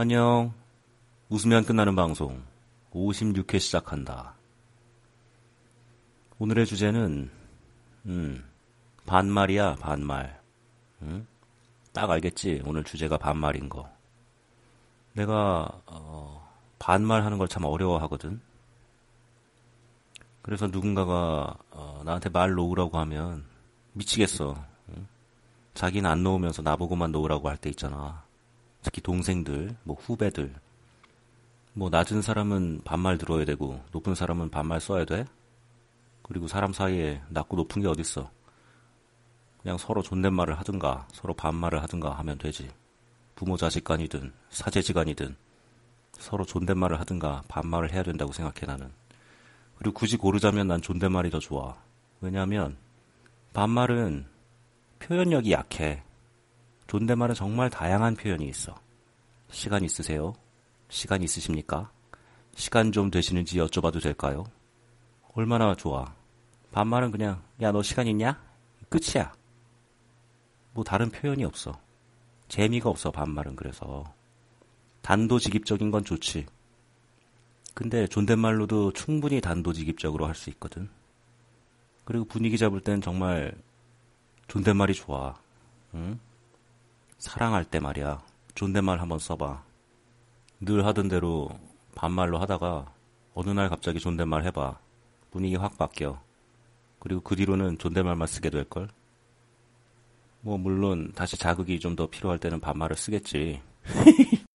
안녕. 웃으면 끝나는 방송 56회 시작한다. 오늘의 주제는 음, 반말이야, 반말. 응? 딱 알겠지? 오늘 주제가 반말인 거. 내가 어, 반말하는 걸 참 어려워하거든. 그래서 누군가가 어, 나한테 말 놓으라고 하면 미치겠어. 응? 자기는 안 놓으면서 나보고만 놓으라고 할 때 있잖아. 특히 동생들, 뭐 후배들. 뭐 낮은 사람은 반말 들어야 되고 높은 사람은 반말 써야 돼. 그리고 사람 사이에 낮고 높은 게 어딨어. 그냥 서로 존댓말을 하든가 서로 반말을 하든가 하면 되지. 부모 자식 간이든 사제지 간이든 서로 존댓말을 하든가 반말을 해야 된다고 생각해 나는. 그리고 굳이 고르자면 난 존댓말이 더 좋아. 왜냐하면 반말은 표현력이 약해. 존댓말은 정말 다양한 표현이 있어. 시간 있으세요? 시간 있으십니까? 시간 좀 되시는지 여쭤봐도 될까요? 얼마나 좋아. 반말은 그냥, 야, 너 시간 있냐? 끝이야. 뭐 다른 표현이 없어. 재미가 없어, 반말은 그래서. 단도직입적인 건 좋지. 근데 존댓말로도 충분히 단도직입적으로 할 수 있거든. 그리고 분위기 잡을 땐 정말 존댓말이 좋아. 응? 사랑할 때 말이야. 존댓말 한번 써봐. 늘 하던 대로 반말로 하다가 어느 날 갑자기 존댓말 해봐. 분위기 확 바뀌어. 그리고 그 뒤로는 존댓말만 쓰게 될걸? 뭐, 물론, 다시 자극이 좀 더 필요할 때는 반말을 쓰겠지.